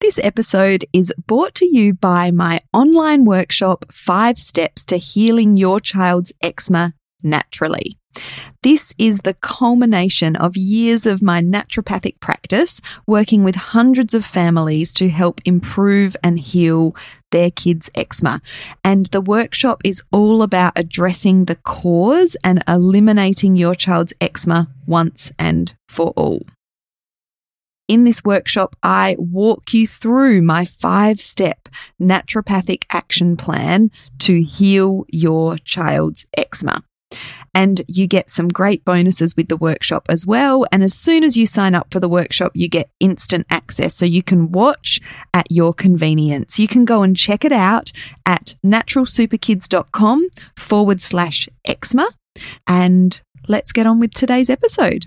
This episode is brought to you by my online workshop, Five Steps to Healing Your Child's Eczema Naturally. This is the culmination of years of my naturopathic practice, working with hundreds of families to help improve and heal their kids' eczema. And the workshop is all about addressing the cause and eliminating your child's eczema once and for all. In this workshop, I walk you through my five step naturopathic action plan to heal your child's eczema. And you get some great bonuses with the workshop as well. And as soon as you sign up for the workshop, you get instant access. So you can watch at your convenience. You can go and check it out at naturalsuperkids.com forward slash eczema. And let's get on with today's episode.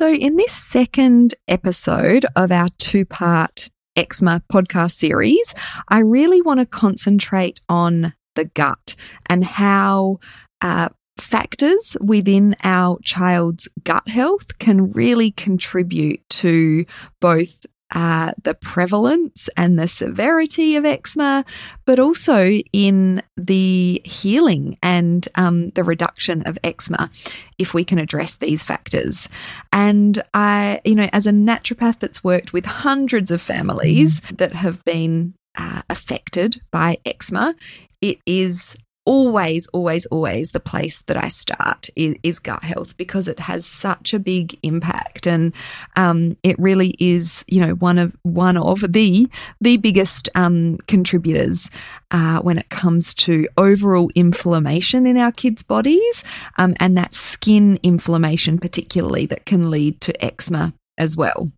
So, in this second episode of our two part eczema podcast series, I really want to concentrate on the gut and how uh, factors within our child's gut health can really contribute to both uh, the prevalence and the severity of eczema, but also in the healing and um, the reduction of eczema if we can address these factors. And I, you know, as a naturopath that's worked with hundreds of families that have been uh, affected by eczema, it is always, always, always the place that I start is, is, gut health because it has such a big impact, and um, it really is, you know, one of one of the the biggest um, contributors uh, when it comes to overall inflammation in our kids' bodies, um, and that skin inflammation, particularly that can lead to eczema as well.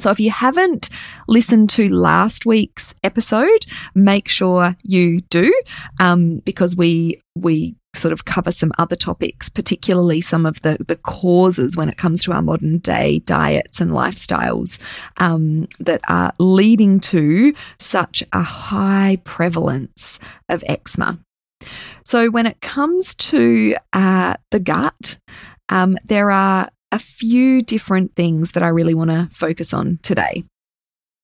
So, if you haven't listened to last week's episode, make sure you do, um, because we we sort of cover some other topics, particularly some of the the causes when it comes to our modern day diets and lifestyles um, that are leading to such a high prevalence of eczema. So, when it comes to uh, the gut, um, there are a few different things that I really want to focus on today.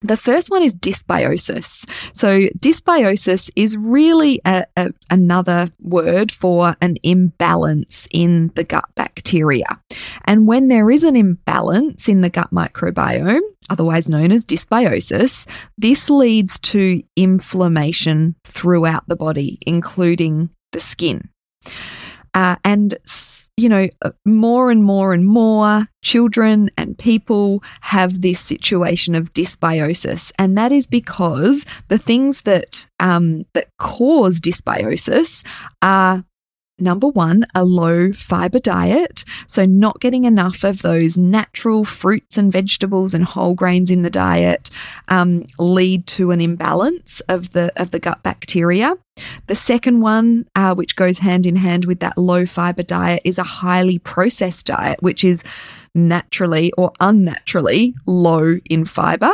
The first one is dysbiosis. So, dysbiosis is really a, a, another word for an imbalance in the gut bacteria. And when there is an imbalance in the gut microbiome, otherwise known as dysbiosis, this leads to inflammation throughout the body, including the skin. Uh, and you know, uh, more and more and more children and people have this situation of dysbiosis, and that is because the things that um, that cause dysbiosis are Number one, a low fiber diet. So, not getting enough of those natural fruits and vegetables and whole grains in the diet um, lead to an imbalance of the, of the gut bacteria. The second one, uh, which goes hand in hand with that low fiber diet, is a highly processed diet, which is naturally or unnaturally low in fiber.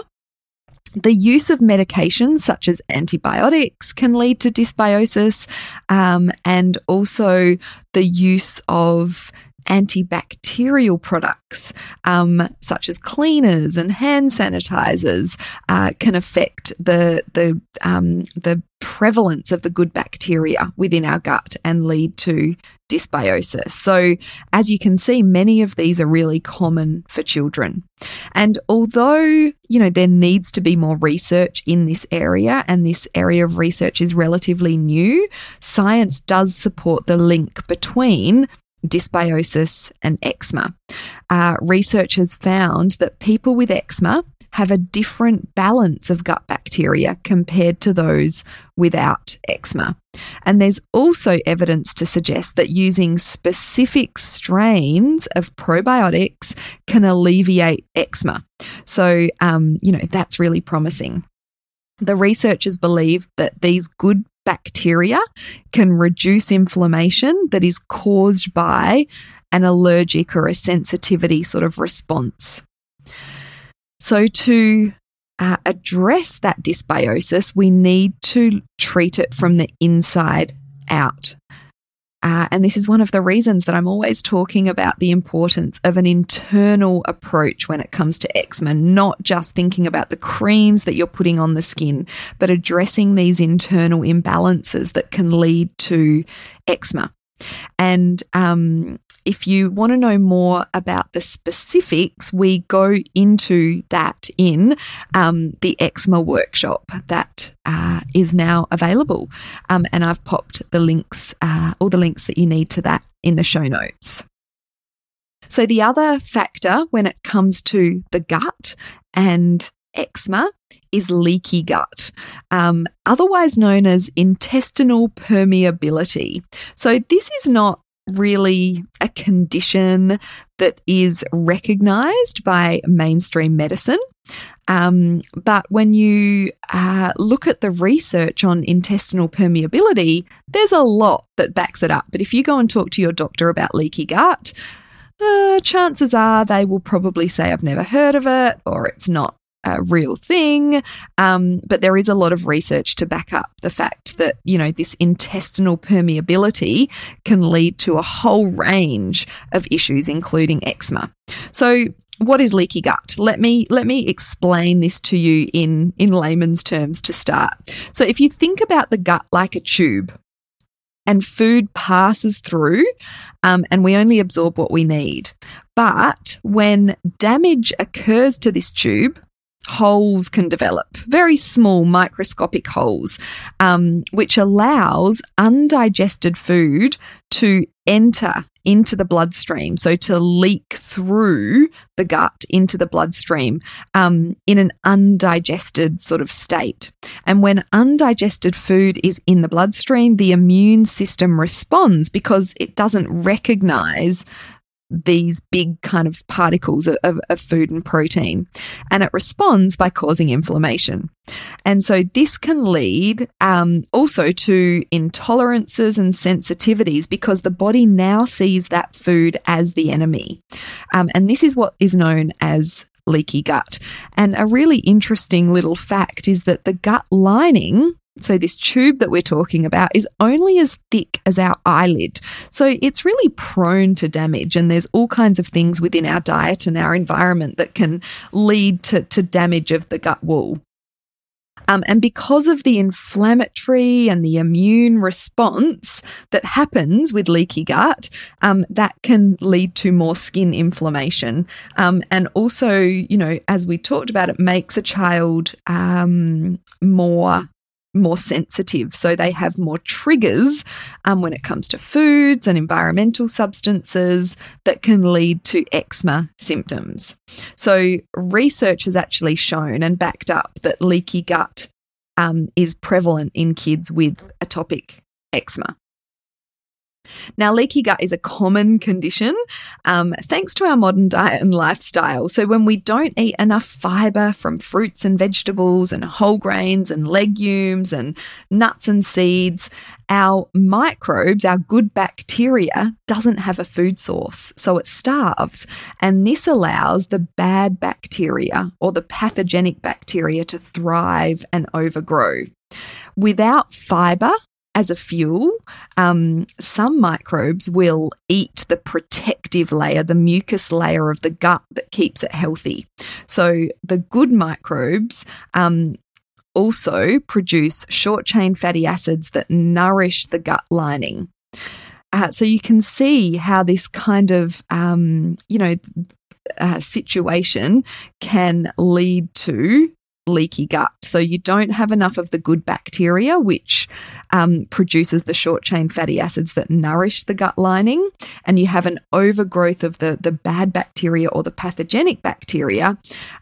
The use of medications such as antibiotics can lead to dysbiosis, um, and also the use of antibacterial products, um, such as cleaners and hand sanitizers, uh, can affect the the um, the prevalence of the good bacteria within our gut and lead to dysbiosis. So, as you can see, many of these are really common for children. And although, you know, there needs to be more research in this area, and this area of research is relatively new, science does support the link between dysbiosis and eczema. Uh, research has found that people with eczema have a different balance of gut bacteria compared to those without eczema. And there's also evidence to suggest that using specific strains of probiotics can alleviate eczema. So, um, you know, that's really promising. The researchers believe that these good bacteria can reduce inflammation that is caused by an allergic or a sensitivity sort of response. So, to uh, address that dysbiosis, we need to treat it from the inside out. Uh, and this is one of the reasons that I'm always talking about the importance of an internal approach when it comes to eczema, not just thinking about the creams that you're putting on the skin, but addressing these internal imbalances that can lead to eczema. And um, if you want to know more about the specifics, we go into that in um, the eczema workshop that uh, is now available. Um, and I've popped the links, uh, all the links that you need to that in the show notes. So, the other factor when it comes to the gut and eczema is leaky gut, um, otherwise known as intestinal permeability. So, this is not really a condition that is recognized by mainstream medicine. Um, but when you uh, look at the research on intestinal permeability, there's a lot that backs it up. But if you go and talk to your doctor about leaky gut, uh, chances are they will probably say, I've never heard of it, or it's not a real thing. Um, but there is a lot of research to back up the fact that, you know, this intestinal permeability can lead to a whole range of issues, including eczema. So, what is leaky gut? Let me let me explain this to you in in layman's terms to start. So if you think about the gut like a tube, and food passes through, um, and we only absorb what we need. But when damage occurs to this tube, holes can develop, very small microscopic holes, um, which allows undigested food to enter into the bloodstream, so to leak through the gut into the bloodstream um, in an undigested sort of state. And when undigested food is in the bloodstream, the immune system responds because it doesn't recognize these big kind of particles of, of, of, food and protein. And it responds by causing inflammation. And so this can lead um, also to intolerances and sensitivities because the body now sees that food as the enemy. Um, and this is what is known as leaky gut. And a really interesting little fact is that the gut lining So, this tube that we're talking about is only as thick as our eyelid. So, it's really prone to damage. And there's all kinds of things within our diet and our environment that can lead to, to damage of the gut wall. Um, and because of the inflammatory and the immune response that happens with leaky gut, um, that can lead to more skin inflammation. Um, and also, you know, as we talked about, it makes a child um, more more sensitive. So they have more triggers um, when it comes to foods and environmental substances that can lead to eczema symptoms. So research has actually shown and backed up that leaky gut um, is prevalent in kids with atopic eczema. Now, leaky gut is a common condition um, thanks to our modern diet and lifestyle. So, when we don't eat enough fiber from fruits and vegetables and whole grains and legumes and nuts and seeds, our microbes, our good bacteria, doesn't have a food source. So, it starves. And this allows the bad bacteria or the pathogenic bacteria to thrive and overgrow. Without fiber, as a fuel, um, some microbes will eat the protective layer, the mucus layer of the gut that keeps it healthy. So the good microbes um, also produce short chain fatty acids that nourish the gut lining. Uh, so you can see how this kind of, um, you know, uh, situation can lead to leaky gut. So you don't have enough of the good bacteria, which um, produces the short chain fatty acids that nourish the gut lining, and you have an overgrowth of the, the bad bacteria or the pathogenic bacteria,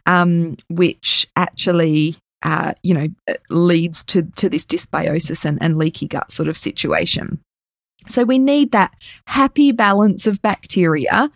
um, which actually uh, you know leads to to this dysbiosis and, and leaky gut sort of situation. So we need that happy balance of bacteria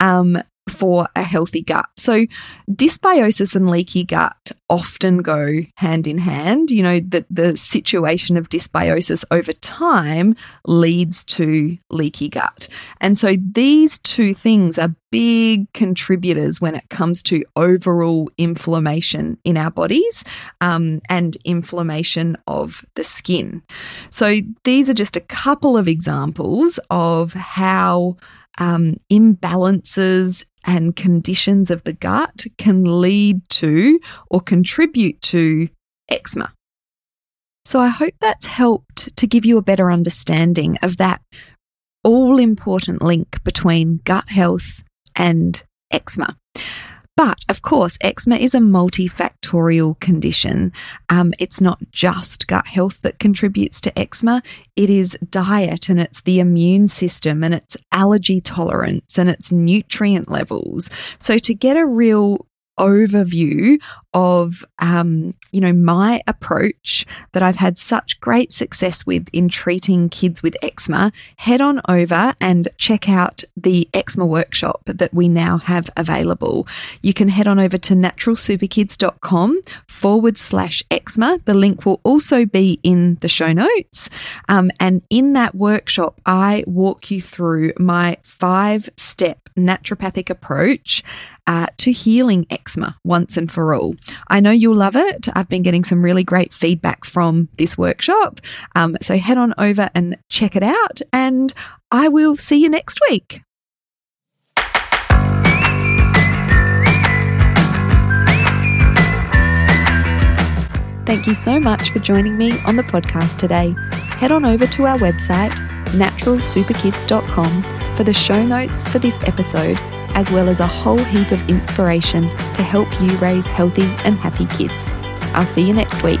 um, for a healthy gut. So, dysbiosis and leaky gut often go hand in hand. You know, that the situation of dysbiosis over time leads to leaky gut. And so, these two things are big contributors when it comes to overall inflammation in our bodies um, and inflammation of the skin. So, these are just a couple of examples of how. Um, imbalances and conditions of the gut can lead to or contribute to eczema. So I hope that's helped to give you a better understanding of that all important link between gut health and eczema. But of course, eczema is a multifactorial condition. Um, it's not just gut health that contributes to eczema, it is diet and it's the immune system and it's allergy tolerance and it's nutrient levels. So, to get a real overview of um, you know my approach that I've had such great success with in treating kids with eczema, head on over and check out the eczema workshop that we now have available. You can head on over to naturalsuperkids.com forward slash eczema. The link will also be in the show notes. Um, and in that workshop, I walk you through my five step naturopathic approach uh, to healing eczema once and for all. I know you'll love it. I've been getting some really great feedback from this workshop. Um, so head on over and check it out, and I will see you next week. Thank you so much for joining me on the podcast today. Head on over to our website, naturalsuperkids.com, for the show notes for this episode as well as a whole heap of inspiration to help you raise healthy and happy kids. I'll see you next week.